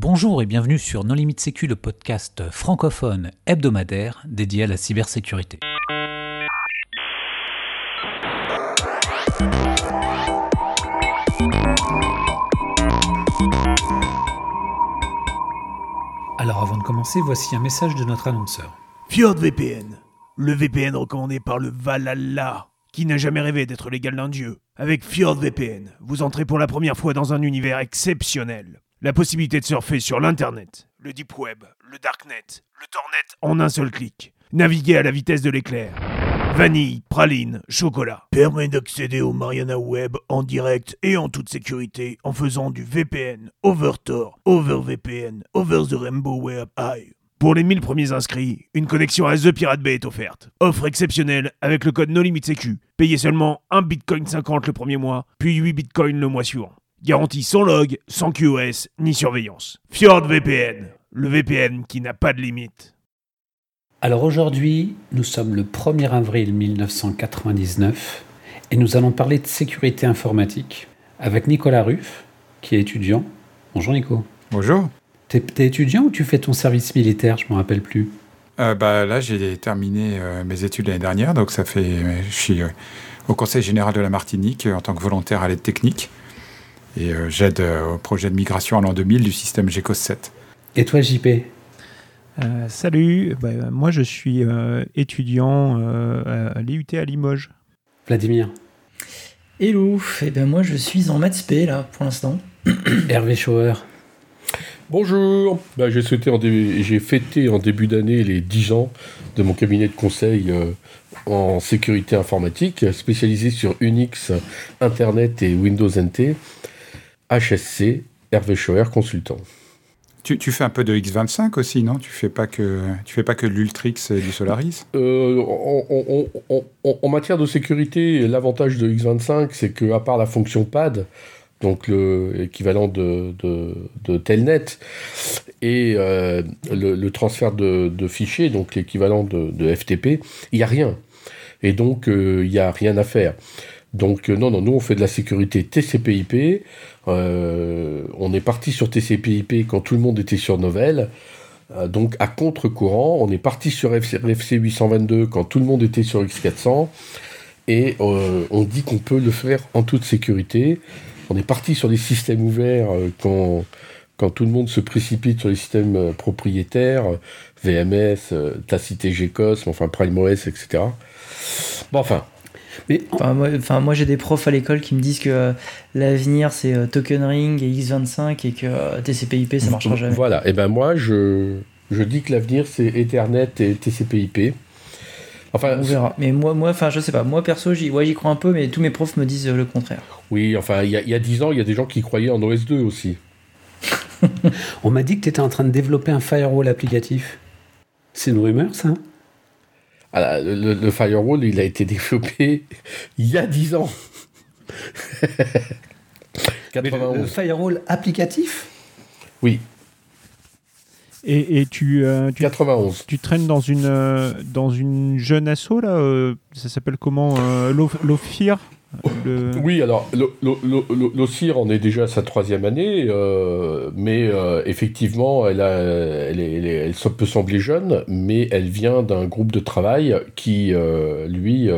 Bonjour et bienvenue sur Non Limite Sécu, le podcast francophone hebdomadaire dédié à la cybersécurité. Alors avant de commencer, voici un message de notre annonceur. VPN, le VPN recommandé par le Valhalla, qui n'a jamais rêvé d'être l'égal d'un dieu. Avec VPN, vous entrez pour la première fois dans un univers exceptionnel. La possibilité de surfer sur l'Internet, le Deep Web, le Darknet, le Tornet en un seul clic. Naviguer à la vitesse de l'éclair. Vanille, praline, chocolat. Permet d'accéder au Mariana Web en direct et en toute sécurité en faisant du VPN, over Tor, over the Rainbow Web Eye. Pour les 1000 premiers inscrits, une connexion à The Pirate Bay est offerte. Offre exceptionnelle avec le code NoLimitSecu. Payez seulement 1 Bitcoin 50 le premier mois, puis 8 Bitcoin le mois suivant. Garantie sans log, sans QoS, ni surveillance. Fjord VPN, le VPN qui n'a pas de limite. Alors aujourd'hui, nous sommes le 1er avril 1999 et nous allons parler de sécurité informatique avec Nicolas Ruff, qui est étudiant. Bonjour Nico. Bonjour. T'es es étudiant ou tu fais ton service militaire? Je me rappelle plus. Euh, bah, là, j'ai terminé euh, mes études l'année dernière, donc ça fait. je suis euh, au Conseil général de la Martinique en tant que volontaire à l'aide technique. Et euh, j'aide euh, au projet de migration à l'an 2000 du système GECOS 7. Et toi, JP euh, Salut, bah, moi je suis étudiant à l'IUT à Limoges. Vladimir? Hello, et eh ben moi je suis en maths P là pour l'instant. Hervé Schauer. Bonjour, bah, j'ai, j'ai fêté en début d'année les 10 ans de mon cabinet de conseil en sécurité informatique spécialisé sur Unix, Internet et Windows NT. HSC, Hervé Schauer, consultant. Tu, tu, fais un peu de X25 aussi, non? Tu fais pas que tu fais pas que l'Ultrix et du Solaris? Euh, en, matière de sécurité, l'avantage de X25, c'est que à part la fonction PAD, donc l'équivalent de, de, Telnet, et euh, le, transfert de, fichiers, donc l'équivalent de, FTP, il n'y a rien. Et donc, euh, il n'y a rien à faire. Donc, non, non, nous, on fait de la sécurité TCP/IP. Euh, on est parti sur TCP/IP quand tout le monde était sur Novell. Euh, donc à contre-courant, on est parti sur FC, 822 quand tout le monde était sur X400. Et euh, on dit qu'on peut le faire en toute sécurité. On est parti sur des systèmes ouverts quand, quand tout le monde se précipite sur les systèmes propriétaires, VMS, Tacité GCOS, enfin PrimeOS, etc. Bon, enfin, mais enfin, moi, j'ai des profs à l'école qui me disent que euh, l'avenir c'est euh, Token Ring et X25 et que euh, TCP/IP ça marchera jamais. Voilà. Et ben moi je je dis que l'avenir c'est Ethernet et TCP/IP. Enfin, on verra. Mais moi, moi, enfin, je sais pas. Moi, perso, j'y ouais, crois un peu, mais tous mes profs me disent le contraire. Oui, enfin, il y, y, a 10 ans, il y a des gens qui croyaient en OS2 aussi. on m'a dit que tu étais en train de développer un firewall applicatif. C'est une rumeur, ça? Ah, le, firewall, il a été développé il y a 10 ans. Le, firewall applicatif? Oui. Et, tu, euh, tu, 91. tu traînes dans une, euh, dans une jeune asso, là euh, Ça s'appelle comment Oui, alors l'OCIR en est déjà à sa troisième année, euh, mais euh, effectivement, elle, a, elle, peut sembler jeune, mais elle vient d'un groupe de travail qui, euh, lui,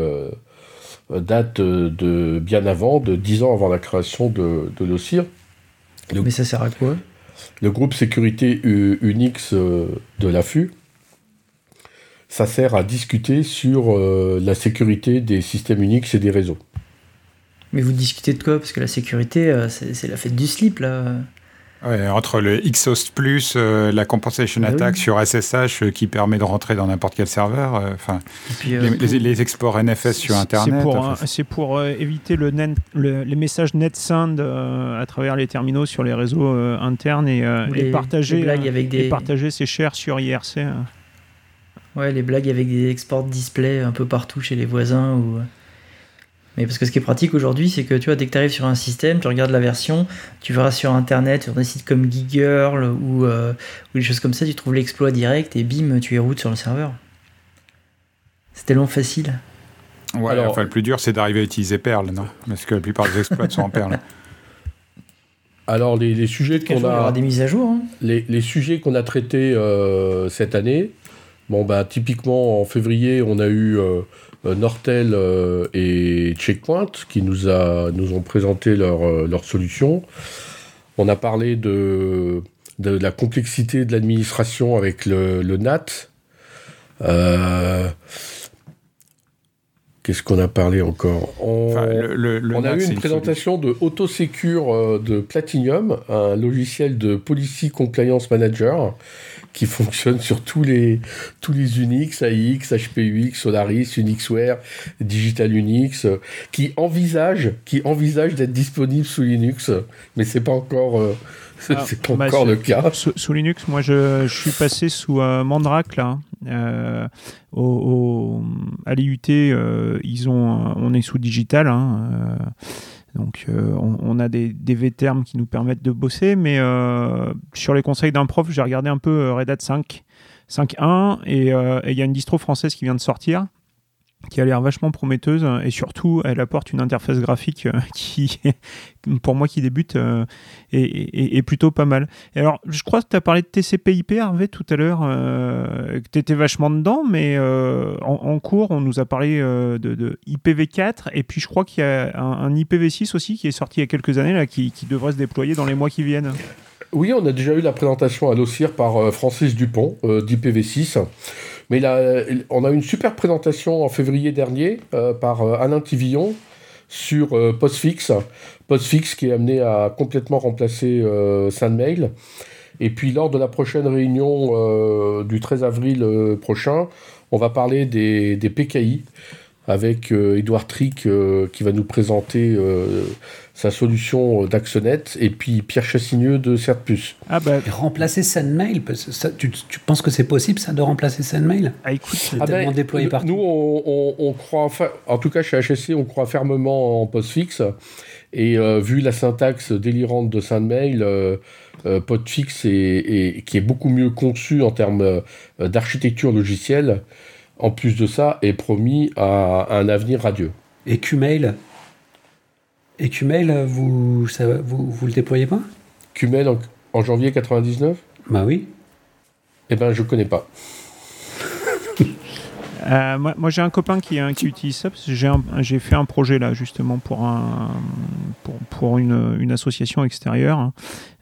date de bien avant, de dix ans avant la création de, de l'OCIR. Mais ça sert à quoi? Le groupe sécurité Unix de l'AFU ça sert à discuter sur la sécurité des systèmes Unix et des réseaux. Mais vous discutez de quoi? Parce que la sécurité, euh, c'est la fête du slip, là. Ouais, entre le Xhost Plus, euh, la compensation ah attack sur SSH euh, qui permet de rentrer dans n'importe quel serveur, enfin les, exports NFS sur Internet. C'est pour, éviter le, les messages NetSend à travers les terminaux sur les réseaux internes et, les, partager, avec des... partager c'est cher sur IRC. Hein. Ouais, les blagues avec des exports display un peu partout chez les voisins ou. Mais parce que ce qui est pratique aujourd'hui, c'est que tu vois, dès que tu arrives sur un système, tu regardes la version, tu verras sur internet, sur des sites comme Geekgirl ou, euh, ou des choses comme ça, tu trouves l'exploit direct et bim, tu es route sur le serveur. C'est tellement facile. Ouais, Alors, enfin, le plus dur, c'est d'arriver à utiliser Perl, non? Parce que la plupart des exploits sont en Perl. Alors les, sujets qu'on a, des mises à jour. Hein. Les, sujets qu'on a traités euh, cette année, bon bah typiquement en février on a eu euh, Nortel euh, et Checkpoint qui nous a nous ont présenté leur leur solution. On a parlé de de la complexité de l'administration avec le, le NAT. Qu'est-ce qu'on a parlé encore On, a eu une présentation de AutoSecure euh, de Platinum, un logiciel de Policy Compliance Manager qui fonctionne sur tous les, tous les Unix, AX, HPUX, Solaris, Unixware, Digital Unix, qui envisage, qui envisage d'être disponible sous Linux, mais c'est pas encore, euh, ah, c'est pas bah, encore le cas. Sous, Linux, moi je, je, suis passé sous euh, Mandrake là. Euh, au, à l'IUT, euh, ils ont, on est sous digital. Hein, euh, donc on, a des, des V-termes qui nous permettent de bosser, mais sur les conseils d'un prof, j'ai regardé un peu Red Hat 5, 5.1, et il y a une distro française qui vient de sortir, qui a l'air vachement prometteuse et surtout elle apporte une interface graphique euh, qui pour moi qui débute euh, est, plutôt pas mal. Alors je crois que tu as parlé de TCP/IP Hervé tout à l'heure euh, que tu étais vachement dedans mais en, cours on nous a parlé de, IPv4 et puis je crois qu'il y a un, IPv6 aussi qui est sorti il y a quelques années là qui, qui devrait se déployer dans les mois qui viennent. Oui, on a déjà eu la présentation à l'OCIR par Francis Dupont d'IPv6. Mais là, on a eu une super présentation en février dernier euh, par euh, Alain Tivillon sur euh, Postfix. Postfix qui est amené à complètement remplacer SendMail. Et puis lors de la prochaine réunion du 13 avril prochain, on va parler des, des PKI avec Edouard Trick qui va nous présenter sa solution d'Axonet, et puis Pierre Chassigneux de Certplus. Ah bah, remplacer SendMail, tu, tu, penses que c'est possible ça de remplacer SendMail? Ah écoute, c'est ah tellement ben, déployé partout. Nous, on, on, croit, en tout cas chez HSC, on croit fermement en postfix, et euh, vu la syntaxe délirante de SendMail, euh, euh, postfix est, qui est beaucoup mieux conçu en termes euh, d'architecture logicielle, en plus de ça, est promis à, à un avenir radieux. Et Qmail? Et Qmail, vous, ça, vous, vous le déployez pas? Qmail en, en, janvier 99 Bah oui. Eh ben, je connais pas. Euh, moi, j'ai un copain qui, qui utilise ça parce que j'ai fait un projet là justement pour, un, pour, pour une, une, association extérieure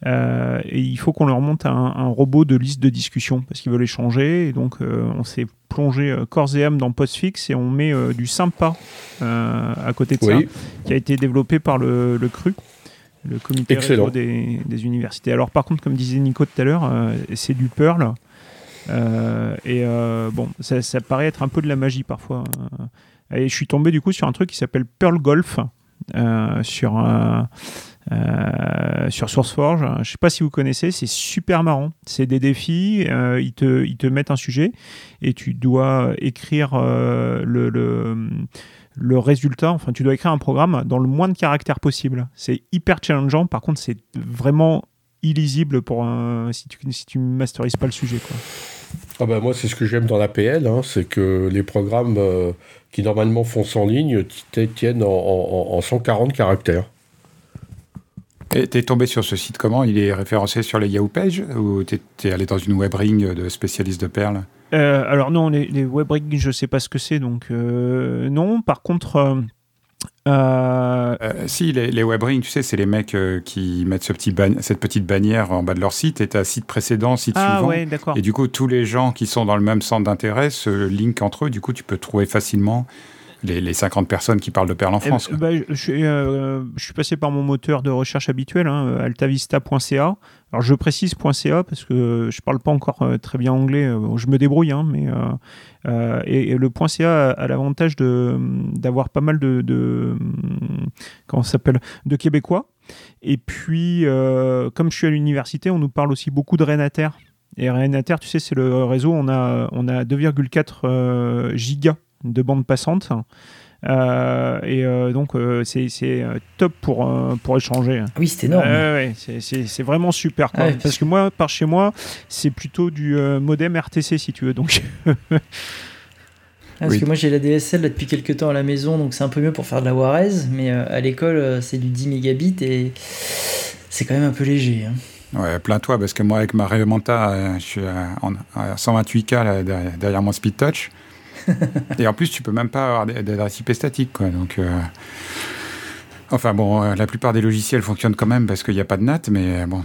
euh, et il faut qu'on leur monte un, robot de liste de discussion parce qu'ils veulent échanger et donc euh, on s'est plongé corps et âme dans Postfix et on met du sympa à côté de ça qui a été développé par le, le CRU le comité des, des, universités. Alors par contre, comme disait Nico tout à l'heure, c'est du Perl. Euh, et euh, bon, ça, ça, paraît être un peu de la magie parfois. Et je suis tombé du coup sur un truc qui s'appelle Pearl Golf euh, sur SourceForge. Je ne sais pas si vous connaissez, c'est super marrant. C'est des défis, ils, te, ils te mettent un sujet et tu dois écrire le, résultat, enfin tu dois écrire un programme dans le moins de caractères possible. C'est hyper challengeant, par contre c'est vraiment illisible pour un, si tu si tu masterises pas le sujet. Ah bah moi, c'est ce que j'aime dans l'APL, hein, c'est que les programmes euh, qui normalement font en ligne tiennent en, 140 caractères. Et t'es tombé sur ce site comment? Il est référencé sur les Yahoo Pages ou t'es es allé dans une webring de spécialistes de Perl euh, Alors non, les, les webrings, je sais pas ce que c'est, donc euh, non. Par contre, euh, euh... si, les, les webrings, tu sais, c'est les mecs euh, qui mettent ce petit cette petite bannière en bas de leur site et tu site précédent, site ah, suivant. et du coup, tous les gens qui sont dans le même centre d'intérêt se linkent entre eux. Du coup, tu peux trouver facilement les, les, 50 personnes qui parlent de Perle en eh France. bah, je, euh, je, suis passé par mon moteur de recherche habituel, hein, altavista.ca. Alors je précise .ca parce que je parle pas encore euh, très bien anglais, euh, je me débrouille, hein, mais et, le .ca a, l'avantage d'avoir pas mal de, de comment s'appelle de Québécois. Et puis comme je suis à l'université, on nous parle aussi beaucoup de Renater. Et Renater, tu sais, c'est le réseau, on a, on a 2,4 gigas de bande passante. Euh, et euh, donc euh, c'est top pour, pour échanger. Oui, c'est énorme. c'est vraiment super. Parce que moi, par chez moi, c'est plutôt du modem RTC si tu veux. Donc. Parce que moi j'ai la DSL depuis quelques temps à la maison, donc c'est un peu mieux pour faire de la Warez, mais à l'école c'est du 10 mégabits et c'est quand même un peu léger. Hein. Ouais, plains-toi, parce que moi, avec ma Remonta, euh, je suis à, 128K derrière, mon Speed Touch. Et en plus, tu peux même pas avoir d'adresse IP statique, quoi. Donc, euh, enfin bon, euh, la plupart des logiciels fonctionnent quand même parce qu'il n'y a pas de NAT, mais bon,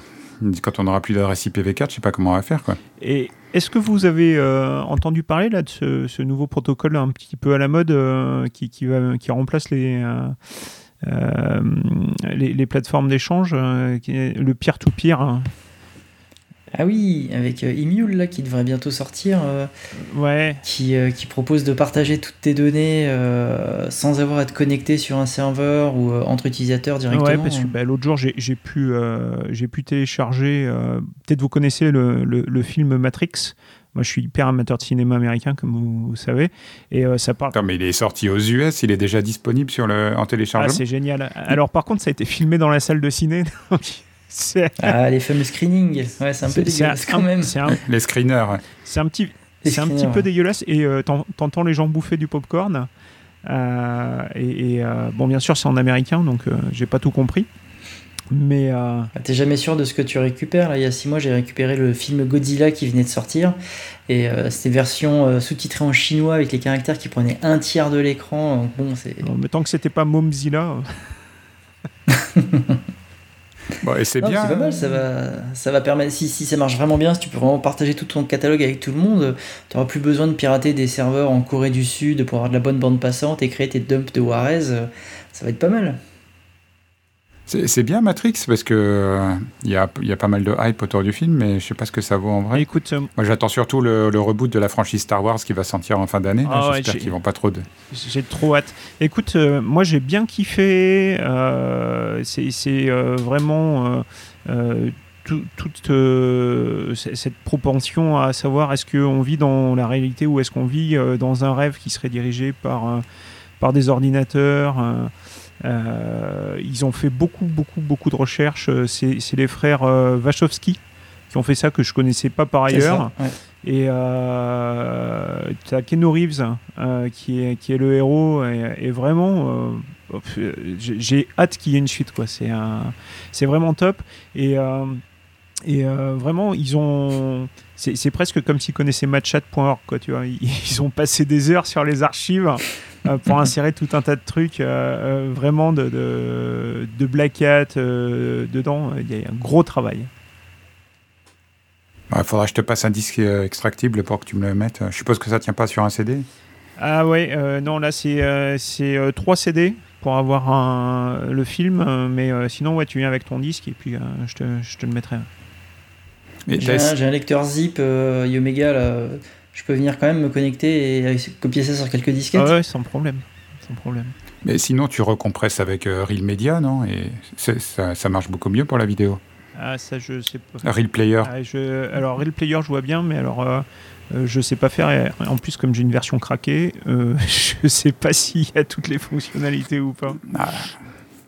quand on n'aura plus d'adresse IPv4, je sais pas comment on va faire, quoi. Et est-ce que vous avez entendu parler là de ce, nouveau protocole un petit peu à la mode qui, remplace les euh, les, plateformes d'échange, euh, le peer-to-peer. Hein? Ah oui, avec Emule euh, là qui devrait bientôt sortir, ouais. qui, qui, propose de partager toutes tes données sans avoir à être connecté sur un serveur ou entre utilisateurs directement. Ouais, parce que bah, l'autre jour j'ai pu, j'ai pu télécharger, peut-être vous connaissez le, le, film Matrix, moi, je suis hyper amateur de cinéma américain, comme vous, savez. Et euh, ça parle. Attends, mais il est sorti aux US, il est déjà disponible sur le... en téléchargement? Ah, c'est génial. Alors, par contre, ça a été filmé dans la salle de ciné. ah, les fameux screenings. Ouais, c'est un peu dégueulasse quand même. Les screeners. C'est un petit. C'est un petit peu dégueulasse et euh, t'entends les gens bouffer du popcorn. Euh, et, et bon, bien sûr, c'est en américain, donc j'ai pas tout compris. Mais euh... Bah, t'es jamais sûr de ce que tu récupères. Là, il y a six mois, j'ai récupéré le film Godzilla qui venait de sortir. Et euh, c'était version euh, sous-titrée en chinois avec les caractères qui prenaient un tiers de l'écran. Bon, c'est. mais tant que c'était pas Momzilla. bon, et c'est bien. C'est pas mal, ça va, ça va permettre. Si, si ça marche vraiment bien, si tu peux vraiment partager tout ton catalogue avec tout le monde, tu n'auras plus besoin de pirater des serveurs en Corée du Sud pour avoir de la bonne bande passante et créer tes dumps de Juarez. Ça va être pas mal. C'est bien Matrix parce que il euh, y, a, pas mal de hype autour du film, mais je sais pas ce que ça vaut en vrai. Écoute, euh, moi j'attends surtout le, reboot de la franchise Star Wars qui va sortir en fin d'année. Ah j'espère qu'ils vont pas trop de. J'ai trop hâte. Écoute, euh, moi j'ai bien kiffé. C'est vraiment toute cette propension à savoir est-ce qu'on vit dans la réalité ou est-ce qu'on vit dans un rêve qui serait dirigé par par des ordinateurs. Euh, ils ont fait beaucoup, beaucoup, beaucoup de recherches. Euh, c'est les frères euh, Wachowski qui ont fait ça que je connaissais pas par ailleurs. Et euh, tu as Keanu Reeves qui, est, qui est le héros et, vraiment j'ai hâte qu'il y ait une suite quoi. C'est c'est vraiment top et et vraiment ils ont c'est presque comme s'ils connaissaient matchat.org quoi tu vois ils, ont passé des heures sur les archives pour insérer tout un tas de trucs euh, euh, vraiment de, de, Black Hat dedans. Il y a un gros travail. Il faudra que je te passe un disque extractible pour que tu me le mettes. Je suppose que ça tient pas sur un CD? Ah ouais, non, là c'est c'est 3 CD pour avoir un, le film, mais sinon ouais, tu viens avec ton disque et puis je, te, je, te, le mettrai. J'ai un, un, lecteur zip Yomega là je peux venir quand même me connecter et copier ça sur quelques disquettes. Ah ouais, sans problème. Sans problème. Mais sinon, tu recompresses avec euh, Real Media, non? Et ça, ça, marche beaucoup mieux pour la vidéo. Ah, ça, je sais pas. Real Player. Ah, je, alors, Real Player, je vois bien, mais alors, euh, euh, je sais pas faire. en plus, comme j'ai une version craquée, je sais pas s'il y a toutes les fonctionnalités ou pas. Ah.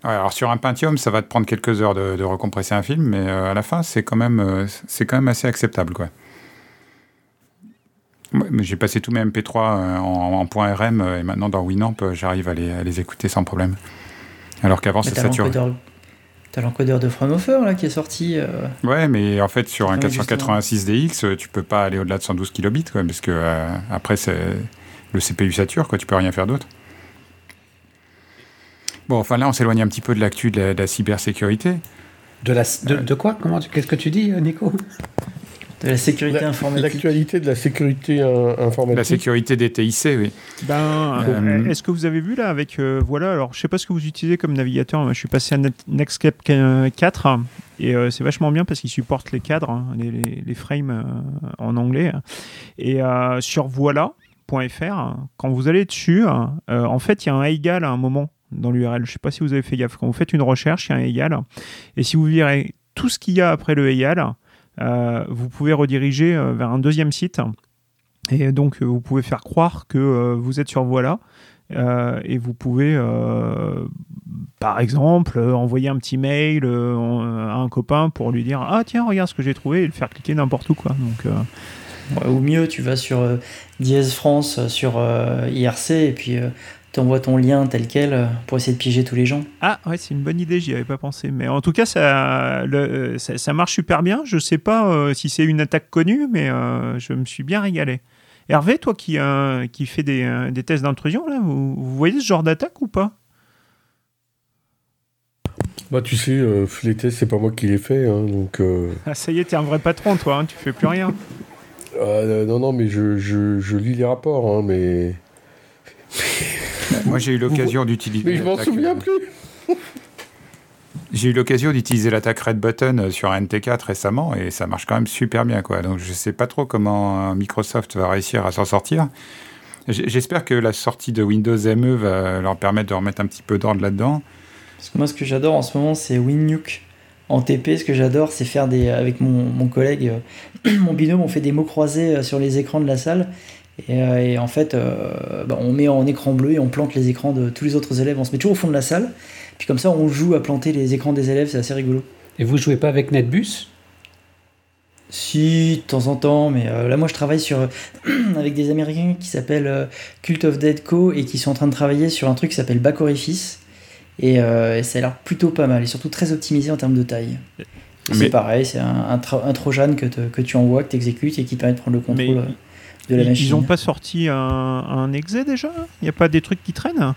Ouais, alors sur un Pentium, ça va te prendre quelques heures de, de recompresser un film, mais à la fin, c'est quand même, c'est quand même assez acceptable, quoi. J'ai passé tous mes MP3 euh, en, point .rm euh, et maintenant dans Winamp, euh, j'arrive à les, écouter sans problème. Alors qu'avant, c'est saturé. T'as l'encodeur de Fraunhofer là qui est sorti. Ouais, mais en fait sur un 486 DX, tu peux pas aller au-delà de 112 kilobits, quoi, parce que après c'est le CPU sature, quoi, tu peux rien faire d'autre. Bon, enfin là, on s'éloigne un petit peu de l'actu de, la cybersécurité. De, la, de, de quoi? Comment Qu'est-ce que tu dis, Nico? De la sécurité informatique. L'actualité de la sécurité euh, informatique. La sécurité des TIC, oui. Ben, euh, Est-ce que vous avez vu là avec. Euh, voilà, alors je sais pas ce que vous utilisez comme navigateur. Je suis passé à Nextcap 4 et c'est vachement bien parce qu'il supporte les cadres, hein, les, les, frames en anglais. Et sur voilà.fr, quand vous allez dessus, en fait, il y a un égal à un moment dans l'URL. Je sais pas si vous avez fait gaffe. Quand vous faites une recherche, il y a un égal. Et si vous virez tout ce qu'il y a après le égal, euh, vous pouvez rediriger euh, vers un deuxième site. Et donc, vous pouvez faire croire que euh, vous êtes sur Voilà. et vous pouvez, par exemple, envoyer un petit mail à un copain pour lui dire Ah, tiens, regarde ce que j'ai trouvé et le faire cliquer n'importe où. Quoi. Donc, ou mieux, tu vas sur Dièse France, sur IRC, et puis t'envoies ton lien tel quel euh, pour essayer de piéger tous les gens. Ah ouais, c'est une bonne idée, j'y avais pas pensé. Mais en tout cas, ça, le, euh, ça, ça marche super bien. Je sais pas euh, si c'est une attaque connue, mais euh, je me suis bien régalé. Hervé, toi qui, euh, qui fais des, euh, des tests d'intrusion, là, vous, vous voyez ce genre d'attaque ou pas? Bah, tu sais, euh, les tests, c'est pas moi qui les fais, hein, donc. euh, Ah, ça y est, t'es un vrai patron, toi, hein, tu fais plus rien. euh, non, non, mais je, je, je lis les rapports, hein, mais. Moi, j'ai eu l'occasion d'utiliser. Mais je m'en l'attaque, souviens euh, plus J'ai eu l'occasion d'utiliser l'attaque Red Button euh, sur un NT4 récemment et ça marche quand même super bien. Quoi. Donc je sais pas trop comment euh, Microsoft va réussir à s'en sortir. J'espère que la sortie de Windows ME va leur permettre de remettre un petit peu d'ordre là-dedans. Parce que moi, ce que j'adore en ce moment, c'est WinNuke. En TP, ce que j'adore, c'est faire des. Avec mon, mon collègue, euh, mon binôme, on fait des mots croisés euh, sur les écrans de la salle. Et, euh, et en fait, euh, bah, on met en écran bleu et on plante les écrans de tous les autres élèves. On se met toujours au fond de la salle. Puis comme ça, on joue à planter les écrans des élèves, c'est assez rigolo. Et vous jouez pas avec NetBus? Si, de temps en temps, mais euh, là, moi, je travaille sur, avec des Américains qui s'appellent euh, Cult of Dead Co. et qui sont en train de travailler sur un truc qui s'appelle Back Orifice. Et, euh, et ça a l'air plutôt pas mal, et surtout très optimisé en termes de taille. Mais- C'est pareil, c'est un, un, tro- un trojan que, te- que tu envoies, que tu exécutes et qui permet de prendre le contrôle de la ils, machine. ils ont pas sorti un, un exe déjà? Il n'y a pas des trucs qui traînent?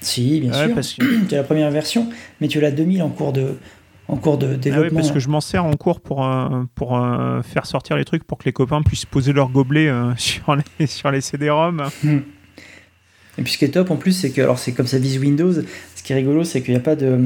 Si, bien Ouais, sûr. que- Tu as la première version, mais tu l'as 2000 en cours de, en cours de Ah oui, développement. parce que je m'en sers en cours pour, euh, pour euh, faire sortir les trucs pour que les copains puissent poser leur gobelet euh, sur les, sur les CD-ROM. Et puis ce qui est top en plus, c'est que, alors c'est comme ça vise Windows, qui est rigolo, c'est qu'il n'y a, pas de-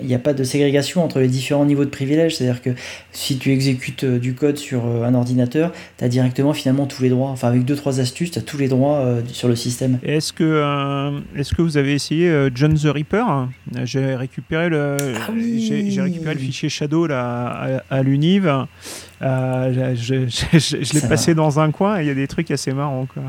il n'y a pas de ségrégation entre les différents niveaux de privilèges. C'est-à-dire que si tu exécutes euh, du code sur euh, un ordinateur, tu as directement finalement tous les droits. Enfin, avec 2-3 astuces, tu as tous les droits euh, sur le système. Est-ce que, euh, est-ce que vous avez essayé John the Reaper J'ai récupéré le, Ah oui. j'ai, récupéré le fichier Shadow là, à, à l'Univ. Euh, je, je- je- je l'ai passé dans un coin et il y a des trucs assez marrants. Quoi.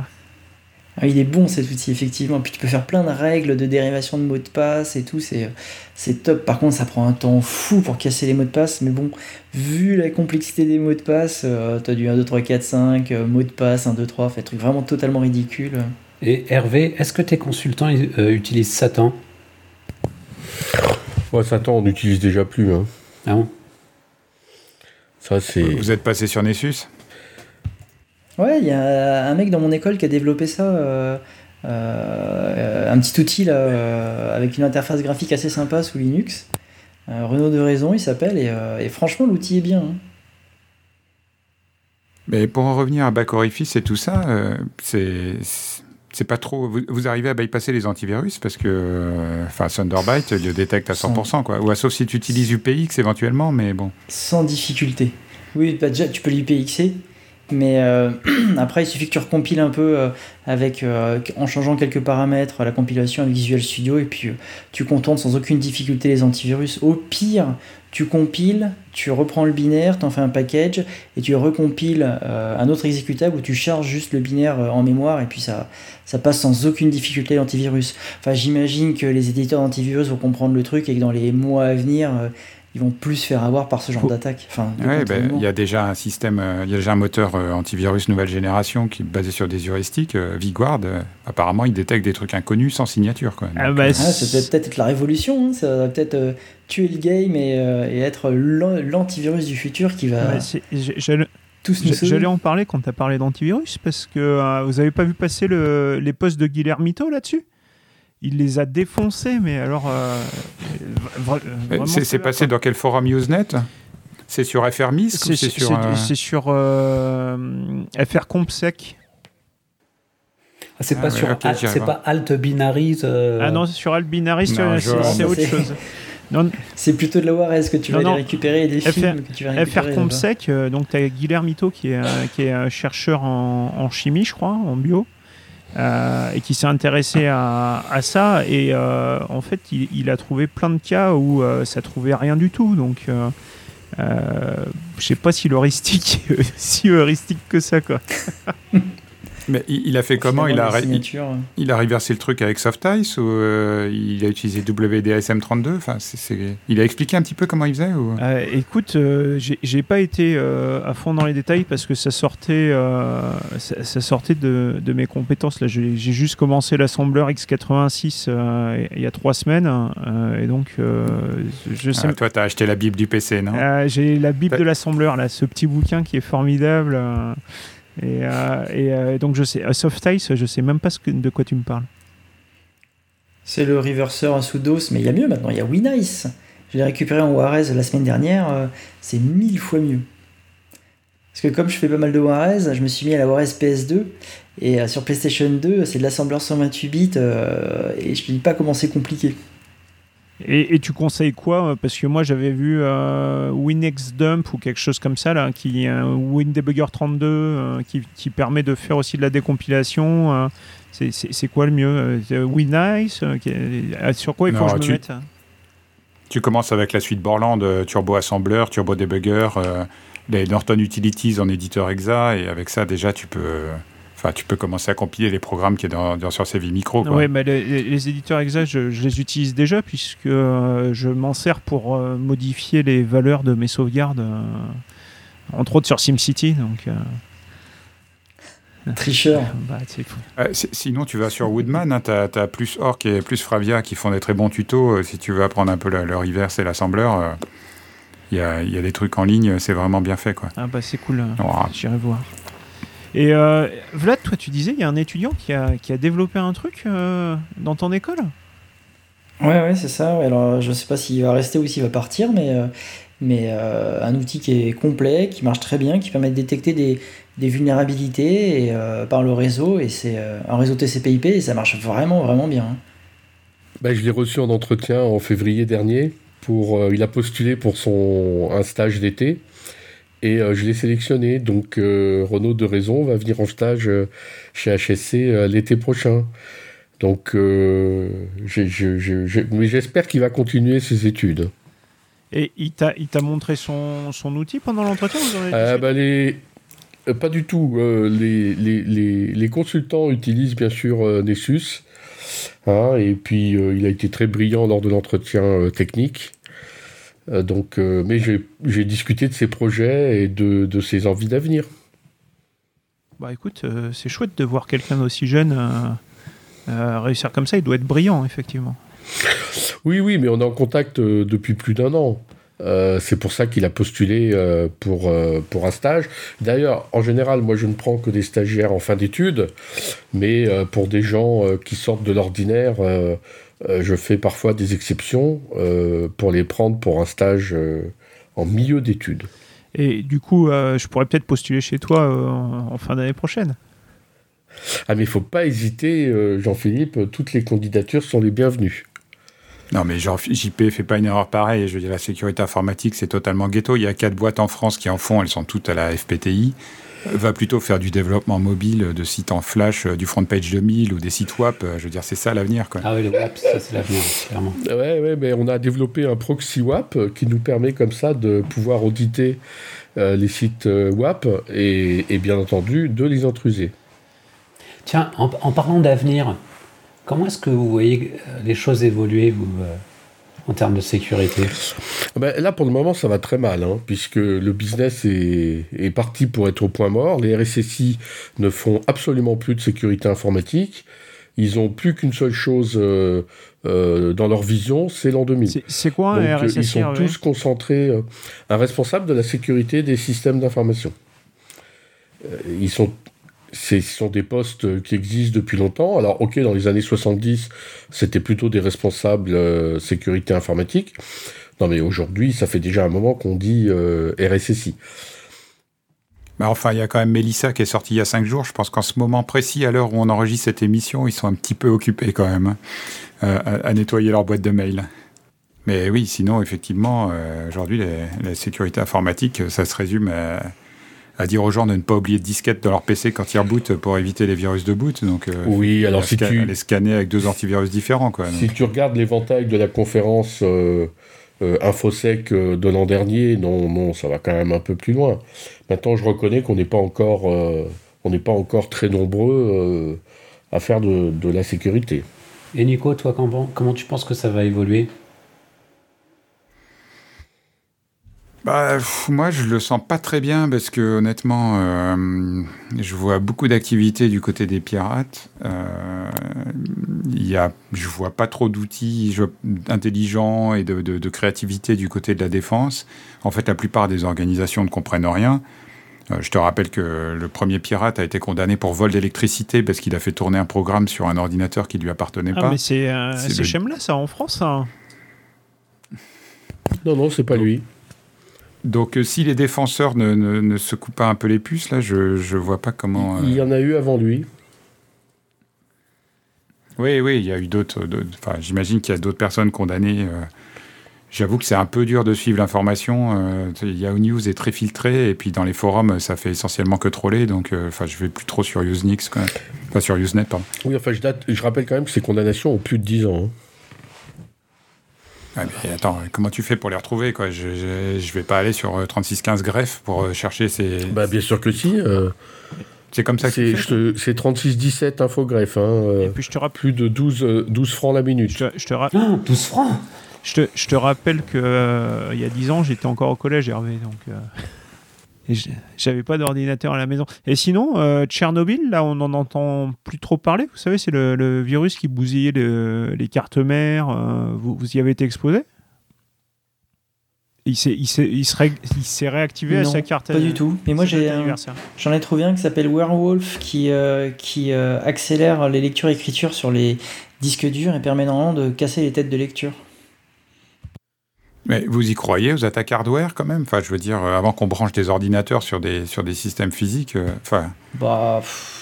Ah, il est bon cet outil, effectivement. Puis tu peux faire plein de règles de dérivation de mots de passe et tout, c'est, c'est top. Par contre, ça prend un temps fou pour casser les mots de passe, mais bon, vu la complexité des mots de passe, euh, t'as du 1, 2, 3, 4, 5, euh, mots de passe, 1, 2, 3, fait truc vraiment totalement ridicule. Et Hervé, est-ce que tes consultants euh, utilisent Satan? Ouais, Satan, on n'utilise déjà plus. Hein. Ah bon? Ça, c'est. Vous êtes passé sur Nessus? Ouais, il y a un mec dans mon école qui a développé ça, euh, euh, un petit outil là, euh, avec une interface graphique assez sympa sous Linux. Euh, Renaud de Raison, il s'appelle, et, euh, et franchement, l'outil est bien. hein. Mais pour en revenir à Back Orifice et tout ça, euh, c'est c'est pas trop. Vous, vous arrivez à bypasser les antivirus parce que, euh, enfin, Thunderbyte le détecte à 100%, quoi. Ou à, sauf si tu utilises UPX éventuellement, mais bon. Sans difficulté. Oui, bah déjà, tu peux l'IPXer, mais euh, après, il suffit que tu recompiles un peu euh, avec, euh, en changeant quelques paramètres, la compilation avec Visual Studio, et puis tu contournes sans aucune difficulté les antivirus. Au pire, tu compiles, tu reprends le binaire, t'en fais un package, et tu recompiles un autre exécutable où tu charges juste le binaire en mémoire, et puis ça, ça passe sans aucune difficulté l'antivirus. Enfin, j'imagine que les éditeurs d'antivirus vont comprendre le truc et que dans les mois à venir, ils vont plus se faire avoir par ce genre d'attaque. Enfin, Ouais, ben, il y a déjà un système, euh, il y a déjà un moteur euh, antivirus nouvelle génération qui est basé sur des heuristiques. euh, Viguard, euh, apparemment, il détecte des trucs inconnus sans signature, quoi. Ah bah, euh, Ah, ça peut peut-être être la révolution, hein, ça va peut-être euh, tuer le game et, euh, et être l'an- l'antivirus du futur qui va ouais, j'allais- tous nous J'- sauver. J'allais en parler quand tu as parlé d'antivirus parce que euh, vous avez pas vu passer le- les posts de Guillermito là-dessus? Il les a défoncés, mais alors. euh, vraiment c'est passé dans quel forum Usenet? C'est sur FRMIS C'est sur. euh, c'est sur euh, FR Compsec. Ah, C'est Ah pas ouais, sur ok, Alt- j'irai c'est voir. pas Alt Binaries euh, Ah non, c'est sur Albinaris, Non, c'est ça, autre chose. Non, C'est plutôt de la Warez que tu vas Non, aller non. récupérer des FR films que tu vas récupérer. FR là-bas. Compsec, euh, donc tu as Guillermito qui est, euh, qui est euh, chercheur en, en chimie, je crois, en bio, euh, et qui s'est intéressé à, ça. Et euh, en fait, il, a trouvé plein de cas où euh, ça trouvait rien du tout. Donc, je sais pas si l'heuristique si heuristique que ça, quoi. Mais il, a fait comment il a, il, a reversé le truc avec Softice ou euh, il a utilisé WDSM32 enfin, Il a expliqué un petit peu comment il faisait ou... Euh, écoute, euh, j'ai pas été à fond dans les détails parce que ça sortait, ça, sortait de, de, mes compétences. J'ai juste commencé l'assembleur x86 il y a trois semaines et donc je sais. Ah, toi, tu as acheté la Bible du PC, non? J'ai la Bible de l'assembleur, là, ce petit bouquin qui est formidable. Et, euh, euh, donc, je sais, Soft Ice, je sais même pas de quoi tu me parles. C'est le reverseur sous DOS, mais il y a mieux maintenant, il y a WinIce. Je l'ai récupéré en Warez la semaine dernière, euh, c'est mille fois mieux. Parce que comme je fais pas mal de Warez, je me suis mis à la Warez PS2, et sur PlayStation 2, c'est de l'assembleur 128 bits, et je te dis pas comment c'est compliqué. Et, tu conseilles quoi Parce que moi j'avais vu euh, WinX Dump ou quelque chose comme ça, là, qui WinDebugger 32 euh, qui, qui, permet de faire aussi de la décompilation. Euh. c'est quoi le mieux WinNice Sur quoi il faut que je me mette Tu commences avec la suite Borland, Turbo Assembler, Turbo Debugger, les Norton Utilities en éditeur EXA, et avec ça déjà tu peux Enfin, tu peux commencer à compiler les programmes qui sont dans, sur CV Micro. Oui, mais les, éditeurs exa, je, les utilise déjà puisque euh, je m'en sers pour euh, modifier les valeurs de mes sauvegardes, euh, entre autres sur SimCity. Donc, Tricheur. Bah, sinon, tu vas sur Woodman, hein, tu as, plus Orc et plus Fravia qui font des très bons tutos. si tu veux apprendre un peu le, reverse et l'assembleur, il y, a, des trucs en ligne, c'est vraiment bien fait. Quoi. Ah bah c'est cool, j'irai voir. Et euh, Vlad, toi, tu disais, il y a un étudiant qui a, qui a développé un truc euh, dans ton école? Ouais, ouais, c'est ça. Alors, je sais pas s'il va rester ou s'il va partir, mais, euh, mais un outil qui est complet, qui marche très bien, qui permet de détecter des, des vulnérabilités et, par le réseau. Et c'est un réseau TCP/IP et ça marche vraiment, vraiment bien. Hein. Bah, je l'ai reçu en entretien en février dernier. Pour, il a postulé pour son, un stage d'été. Et euh, je l'ai sélectionné. Donc euh, Renaud de Raison va venir en stage euh, chez HSC l'été prochain. Donc j'espère qu'il va continuer ses études. Et il t'a montré son, son, outil pendant l'entretien bah, les... Pas du tout. Les, les, les, consultants utilisent bien sûr Nessus. Hein, et puis il a été très brillant lors de l'entretien technique. Euh, donc, euh, mais j'ai discuté de ses projets et de, de ses envies d'avenir. Bah écoute, euh, c'est chouette de voir quelqu'un d'aussi jeune réussir comme ça. Il doit être brillant, effectivement. Oui, oui, mais on est en contact depuis plus d'un an. c'est pour ça qu'il a postulé pour, pour un stage. D'ailleurs, en général, moi je ne prends que des stagiaires en fin d'études, mais pour des gens qui sortent de l'ordinaire, je fais parfois des exceptions euh, pour les prendre pour un stage euh, en milieu d'études. Et du coup, je pourrais peut-être postuler chez toi en, fin d'année prochaine. Ah mais il faut pas hésiter, Jean-Philippe, toutes les candidatures sont les bienvenues. Non, mais genre, JP fait pas une erreur pareille. Je veux dire, la sécurité informatique, c'est totalement ghetto. Il y a quatre boîtes en France qui en font, elles sont toutes à la FPTI va plutôt faire du développement mobile, de sites en flash, euh, du front page 2000 ou des sites WAP. Euh, je veux dire, c'est ça l'avenir. Ah oui, le WAP, ça c'est l'avenir, clairement. Ouais, ouais, mais on a développé un proxy WAP qui nous permet comme ça de pouvoir auditer euh, les sites WAP et, bien entendu de les intruser. Tiens, en, parlant d'avenir, comment est-ce que vous voyez les choses évoluer vous, en termes de sécurité ah ben, Là, pour le moment, ça va très mal, hein, puisque le business est, est, parti pour être au point mort. Les RSSI ne font absolument plus de sécurité informatique. Ils n'ont plus qu'une seule chose euh, euh, dans leur vision, c'est l'an 2000. C'est quoi un RSSI Ils sont tous concentrés. Euh, un responsable de la sécurité des systèmes d'information. ils sont ce sont des postes qui existent depuis longtemps. Alors, ok, dans les années 70, c'était plutôt des responsables euh, sécurité informatique. Non, mais aujourd'hui, ça fait déjà un moment qu'on dit euh, RSSI. Mais enfin, il y a quand même Mélissa qui est sortie il y a cinq jours. Je pense qu'en ce moment précis, à l'heure où on enregistre cette émission, ils sont un petit peu occupés quand même hein, euh, à, nettoyer leur boîte de mail. Mais oui, sinon, effectivement, aujourd'hui, la sécurité informatique, ça se résume à à dire aux gens de ne pas oublier de disquette dans leur PC quand ils rebootent pour éviter les virus de boot. Donc, euh, oui, alors si tu les scanner avec deux antivirus différents, quoi. Si tu regardes l'éventail de la conférence euh, euh, InfoSec de l'an dernier, non, non, ça va quand même un peu plus loin. Maintenant, je reconnais qu'on n'est pas encore on n'est pas encore très nombreux à faire de, de, la sécurité. Et Nico, toi, comment, comment tu penses que ça va évoluer? Bah, moi, je le sens pas très bien parce que honnêtement, euh, je vois beaucoup d'activités du côté des pirates. Euh, y a, je vois pas trop d'outils intelligents et de, de, créativité du côté de la défense. En fait, la plupart des organisations ne comprennent rien. Euh, je te rappelle que le premier pirate a été condamné pour vol d'électricité parce qu'il a fait tourner un programme sur un ordinateur qui lui appartenait ah, pas. Mais c'est euh, le... ça, en France, ça Non, non, c'est pas lui. Donc, euh, si les défenseurs ne, ne, se coupent pas un peu les puces, là, je ne vois pas comment. Il y en a eu avant lui. Oui, oui, il y a eu d'autres. Enfin, j'imagine qu'il y a d'autres personnes condamnées. J'avoue que c'est un peu dur de suivre l'information. Euh, Yahoo News est très filtré et puis dans les forums, ça fait essentiellement que troller. Donc, euh, enfin, je vais plus trop sur Usenix. Enfin, sur Usenet, pardon. Oui, enfin, je, date, je rappelle quand même que ces condamnations ont plus de 10 ans. Hein. Ah, mais attends, comment tu fais pour les retrouver quoi? Je, je, vais pas aller sur 3615 euh, greffe pour euh, chercher ces. Bah, bien sûr que si. Euh. C'est comme ça que c'est 3617 infogreffe. Hein, et puis je te rappelle. Plus de 12, 12 francs la minute. Je te, je te rappelle. 12 francs? Je te, je te rappelle que euh, il y a 10 ans, j'étais encore au collège, Hervé. Donc, euh, j'avais pas d'ordinateur à la maison. Et sinon, euh, Tchernobyl, là, on n'en entend plus trop parler. Vous savez, c'est le, virus qui bousillait les cartes mères. vous, vous y avez été exposé? Il s'est, il, il, s'est réactivé à sa carte. Pas du tout. Mais moi, j'ai, j'en ai trouvé un qui s'appelle Werewolf qui, qui accélère les lectures-écritures sur les disques durs et permet normalement de casser les têtes de lecture. Mais vous y croyez aux attaques hardware quand même? Enfin, je veux dire, euh, avant qu'on branche des ordinateurs sur des, sur des systèmes physiques, euh, enfin... Bah,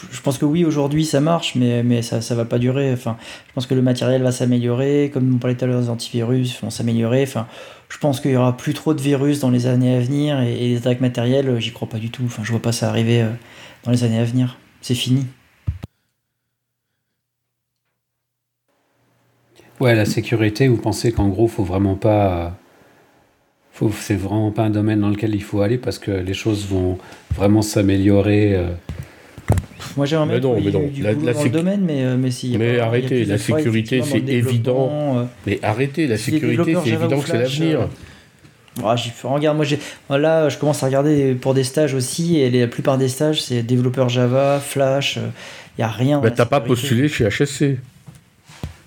je pense que oui, aujourd'hui ça marche, mais, mais ça ne va pas durer. Enfin, je pense que le matériel va s'améliorer, comme on parlait tout à l'heure, les antivirus vont s'améliorer. Enfin, je pense qu'il y aura plus trop de virus dans les années à venir, et, les attaques matérielles, j'y crois pas du tout. Enfin, je vois pas ça arriver euh, dans les années à venir. C'est fini. Ouais, la sécurité, vous pensez qu'en gros, faut vraiment pas c'est vraiment pas un domaine dans lequel il faut aller parce que les choses vont vraiment s'améliorer. Euh. Moi j'aimerais mais non, mais non. Du la, dans le domaine, mais, euh, mais si. Mais arrêtez, la sécurité c'est évident. Euh. Mais arrêtez, la sécurité c'est évident que c'est l'avenir. Ah, regarde, moi j'ai là je commence à regarder pour des stages aussi et la plupart des stages c'est développeur Java, Flash, il y a rien. Mais t'as pas postulé chez HSC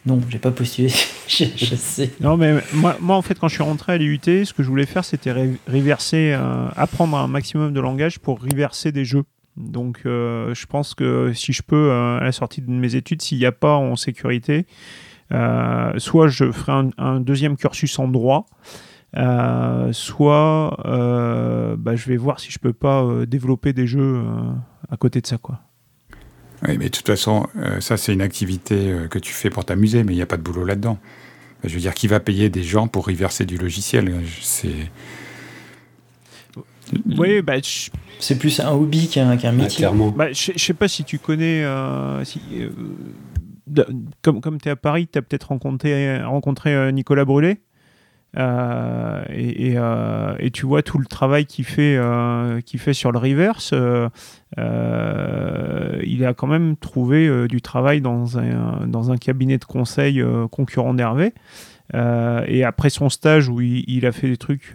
non, j'ai pas postulé chez HSC. Non, mais moi, moi, en fait, quand je suis rentré à l'IUT, ce que je voulais faire, c'était reverser, euh, apprendre un maximum de langage pour reverser des jeux. Donc, euh, je pense que si je peux, euh, à la sortie de mes études, s'il n'y a pas en sécurité, soit je ferai un, deuxième cursus en droit, soit bah, je vais voir si je peux pas développer des jeux à côté de ça, quoi. Oui, mais de toute façon, euh, ça, c'est une activité euh, que tu fais pour t'amuser, mais il n'y a pas de boulot là-dedans. Je veux dire, qui va payer des gens pour y verser du logiciel C'est. Oui, bah, c'est plus un hobby qu'un métier. Bah, je ne sais pas si tu connais. Euh, si, comme comme tu es à Paris, tu as peut-être rencontré, rencontré Nicolas Brûlé. Euh, et, euh, et, tu vois tout le travail qu'il fait, euh, fait sur le reverse. il a quand même trouvé du travail dans un, cabinet de conseil concurrent d'Hervé. et après son stage où il, a fait des trucs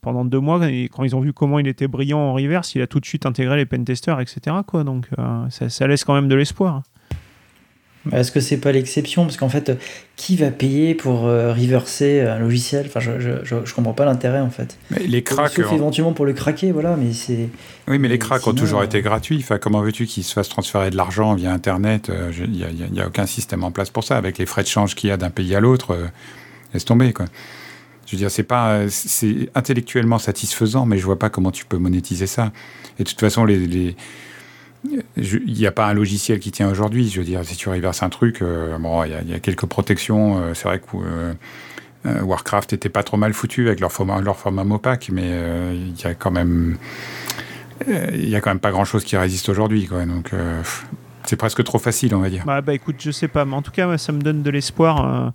pendant deux mois, quand ils ont vu comment il était brillant en reverse, il a tout de suite intégré les pentesters, etc. Donc ça, laisse quand même de l'espoir. Est-ce que c'est pas l'exception? Parce qu'en fait, qui va payer pour euh, reverser un logiciel? Enfin, je, je, je, comprends pas l'intérêt en fait. Mais les cracks. Sauf éventuellement pour le craquer, voilà, mais c'est. Oui, mais les cracks ont toujours été gratuits. Enfin, comment veux-tu qu'ils se fassent transférer de l'argent via Internet? Il n'y a, a, aucun système en place pour ça. Avec les frais de change qu'il y a d'un pays à l'autre, euh, laisse tomber, quoi. Je veux dire, c'est pas, c'est intellectuellement satisfaisant, mais je vois pas comment tu peux monétiser ça. Et de toute façon, les, les il n'y a pas un logiciel qui tient aujourd'hui. Je veux dire, si tu reverses un truc, euh, bon, il y, a quelques protections. Euh, c'est vrai que euh, Warcraft était pas trop mal foutu avec leur format, leur format Mopac, mais il y a quand même, il y a quand même pas grand chose qui résiste aujourd'hui. Donc c'est presque trop facile, on va dire. Bah, bah, écoute, je sais pas, mais en tout cas, ça me donne de l'espoir.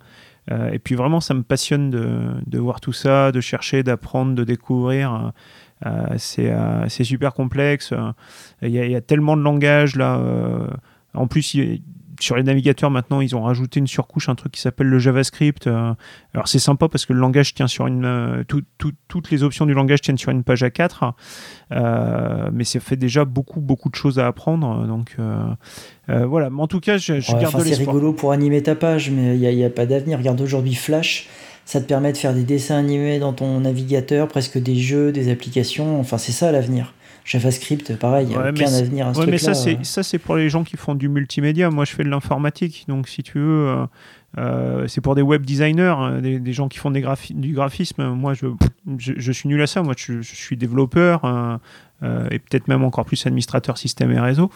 et puis vraiment, ça me passionne de, de, voir tout ça, de chercher, d'apprendre, de découvrir. C'est super complexe. Il y, a, il y, a tellement de langages là. en plus, il, sur les navigateurs maintenant, ils ont rajouté une surcouche, un truc qui s'appelle le JavaScript. Euh. alors c'est sympa parce que le langage tient sur une, euh, toutes les options du langage tiennent sur une page A4, euh, mais ça fait déjà beaucoup beaucoup de choses à apprendre. Donc voilà. Mais en tout cas, je, je garde C'est rigolo pour animer ta page, mais il n'y a, a, pas d'avenir. Regarde aujourd'hui Flash. Ça te permet de faire des dessins animés dans ton navigateur, presque des jeux, des applications. Enfin, c'est ça l'avenir. JavaScript, pareil, il n'y a aucun avenir à ce ouais, mais ça, c'est, ça, c'est pour les gens qui font du multimédia. Moi, je fais de l'informatique. Donc, si tu veux, euh, euh, c'est pour des web designers, hein, des, gens qui font des du graphisme. Moi, je, je, suis nul à ça. Moi, je, suis développeur euh, et peut-être même encore plus administrateur système et réseau.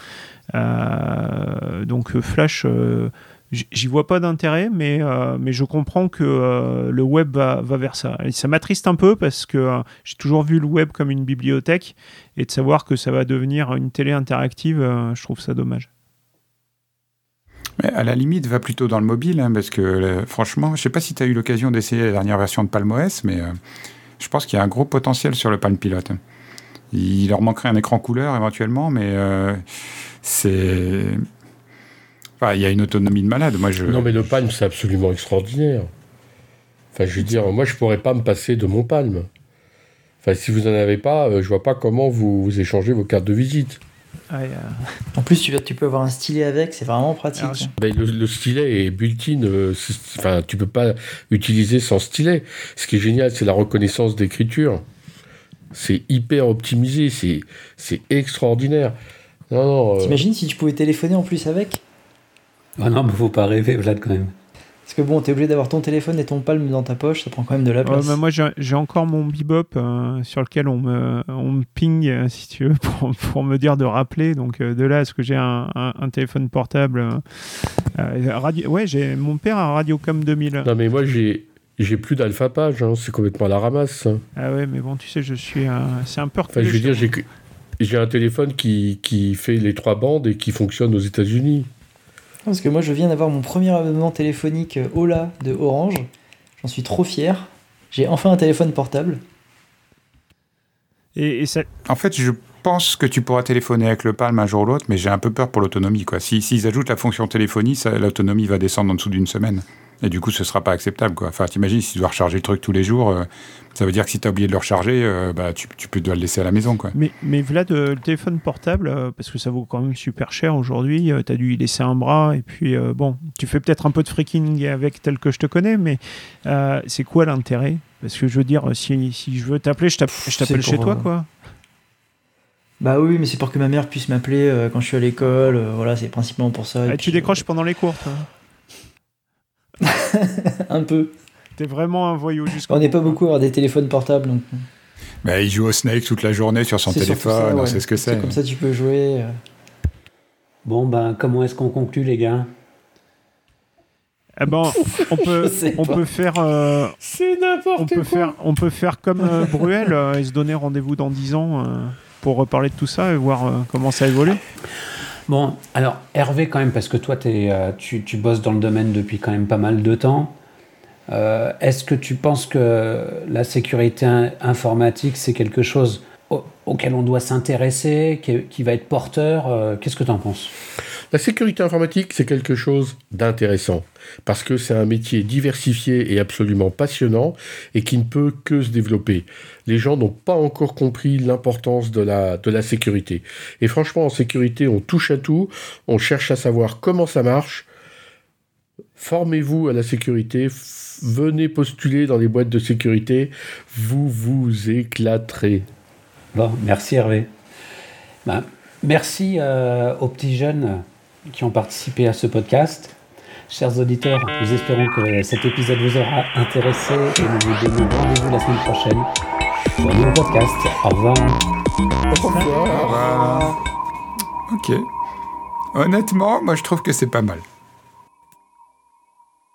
donc, Flash j'y vois pas d'intérêt, mais, euh, mais je comprends que euh, le web va, vers ça. Et ça m'attriste un peu parce que euh, j'ai toujours vu le web comme une bibliothèque et de savoir que ça va devenir une télé interactive, je trouve ça dommage. À la limite, va plutôt dans le mobile, hein, parce que franchement, je sais pas si tu as eu l'occasion d'essayer la dernière version de PalmOS, mais je pense qu'il y a un gros potentiel sur le Palm Pilot. Il leur manquerait un écran couleur éventuellement, mais c'est il y a une autonomie de malade. Moi, je... Non, mais le Palm, c'est absolument extraordinaire. Enfin, je veux dire, moi, je pourrais pas me passer de mon Palm. Enfin, si vous n'en avez pas, euh, je vois pas comment vous, vous échangez vos cartes de visite. Euh. En plus, tu, tu, peux avoir un stylet avec, c'est vraiment pratique. Ben, le, stylet est built-in, euh, enfin, tu peux pas utiliser sans stylet. Ce qui est génial, c'est la reconnaissance d'écriture. C'est hyper optimisé, c'est extraordinaire. Non, non, T'imagines si tu pouvais téléphoner en plus avec? Ah non, mais faut pas rêver, Vlad, quand même. Parce que bon, t'es obligé d'avoir ton téléphone et ton palme dans ta poche, ça prend quand même de la place. moi, j'ai encore mon bebop euh, sur lequel on me, on me ping, euh, si tu veux, pour, pour, me dire de rappeler. Donc, euh, de là, est-ce que j'ai un, un, téléphone portable radio... Ouais, j'ai mon père a un Radiocom 2000. Non, mais moi, j'ai. J'ai plus d'alpha page, hein, c'est complètement à la ramasse. Ah ouais, mais bon, tu sais, je suis. c'est un peu Enfin, je veux dire, j'ai un téléphone qui, qui fait les trois bandes et qui fonctionne aux États-Unis. Parce que moi, je viens d'avoir mon premier abonnement téléphonique Ola de Orange. J'en suis trop fier. J'ai enfin un téléphone portable. Et, En fait, je pense que tu pourras téléphoner avec le Palm un jour ou l'autre, mais j'ai un peu peur pour l'autonomie. S'ils si, ajoutent la fonction téléphonie, l'autonomie va descendre en dessous d'une semaine. Et du coup, ce sera pas acceptable. Quoi. Enfin, t'imagines, si tu dois recharger le truc tous les jours, euh, ça veut dire que si tu as oublié de le recharger, euh, bah, tu, tu, peux dois le laisser à la maison. Quoi. Mais, mais Vlad, euh, le téléphone portable, parce que ça vaut quand même super cher aujourd'hui, tu as dû y laisser un bras, et puis bon, tu fais peut-être un peu de freaking avec tel que je te connais, mais c'est quoi l'intérêt? Parce que je veux dire, si, si je veux t'appeler, je t'appelle chez toi, quoi. Bah oui, mais c'est pour que ma mère puisse m'appeler quand je suis à l'école. voilà, c'est principalement pour ça. Ah, tu décroches pendant les cours, toi un peu. T'es vraiment un voyou jusqu'au On n'est pas beaucoup à avoir des téléphones portables. Donc... Bah, il joue au Snake toute la journée sur son téléphone, c'est ce que c'est. comme ça tu peux jouer. Euh. Bon, ben, comment est-ce qu'on conclut, les gars? Eh ben, on peut, on peut faire. Euh, c'est n'importe quoi. Faire, on peut faire comme euh, Bruel et se donner rendez-vous dans 10 ans pour reparler de tout ça et voir comment ça évolue. Bon, alors Hervé quand même, parce que toi euh, tu, tu, bosses dans le domaine depuis quand même pas mal de temps. Euh, est-ce que tu penses que la sécurité informatique, c'est quelque chose auquel on doit s'intéresser, qui, va être porteur euh, Qu'est-ce que tu en penses? La sécurité informatique, c'est quelque chose d'intéressant, parce que c'est un métier diversifié et absolument passionnant, et qui ne peut que se développer. Les gens n'ont pas encore compris l'importance de la, sécurité. Et franchement, en sécurité, on touche à tout, on cherche à savoir comment ça marche. Formez-vous à la sécurité, venez postuler dans les boîtes de sécurité, vous vous éclaterez. Bon, merci Hervé. Ben, merci euh, aux petits jeunes qui ont participé à ce podcast. Chers auditeurs, nous espérons que cet épisode vous aura intéressé et nous vous donnons rendez-vous la semaine prochaine pour un nouveau podcast. Au revoir. Au revoir. Au revoir. Ok. Honnêtement, moi je trouve que c'est pas mal.